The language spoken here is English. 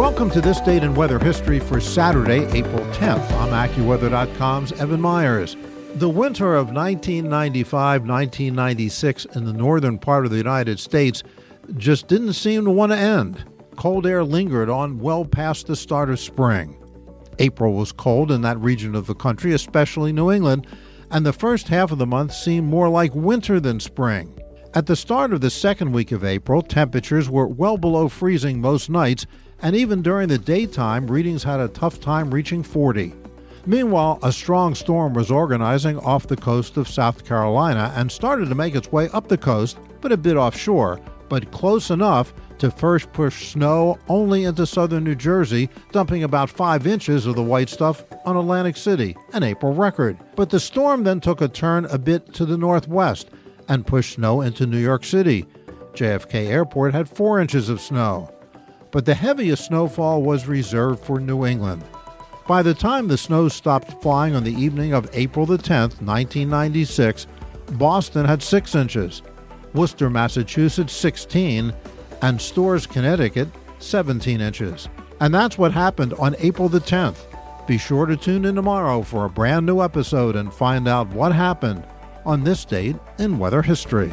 Welcome to this date in weather history for Saturday, April 10th. I'm AccuWeather.com's Evan Myers. The winter of 1995-1996 in the northern part of the United States just didn't seem to want to end. Cold air lingered on well past the start of spring. April was cold in that region of the country, especially New England, and the first half of the month seemed more like winter than spring. At the start of the second week of April, temperatures were well below freezing most nights, and even during the daytime, readings had a tough time reaching 40. Meanwhile, a strong storm was organizing off the coast of South Carolina and started to make its way up the coast, but a bit offshore, but close enough to first push snow only into southern New Jersey, dumping about five inches of the white stuff on Atlantic City, an April record. But the storm then took a turn a bit to the northwest and pushed snow into New York City. JFK Airport had four inches of snow but the heaviest snowfall was reserved for New England. By the time the snow stopped flying on the evening of April the 10th, 1996, Boston had 6 inches, Worcester, Massachusetts 16, and Storrs, Connecticut 17 inches. And that's what happened on April the 10th. Be sure to tune in tomorrow for a brand new episode and find out what happened on this date in weather history.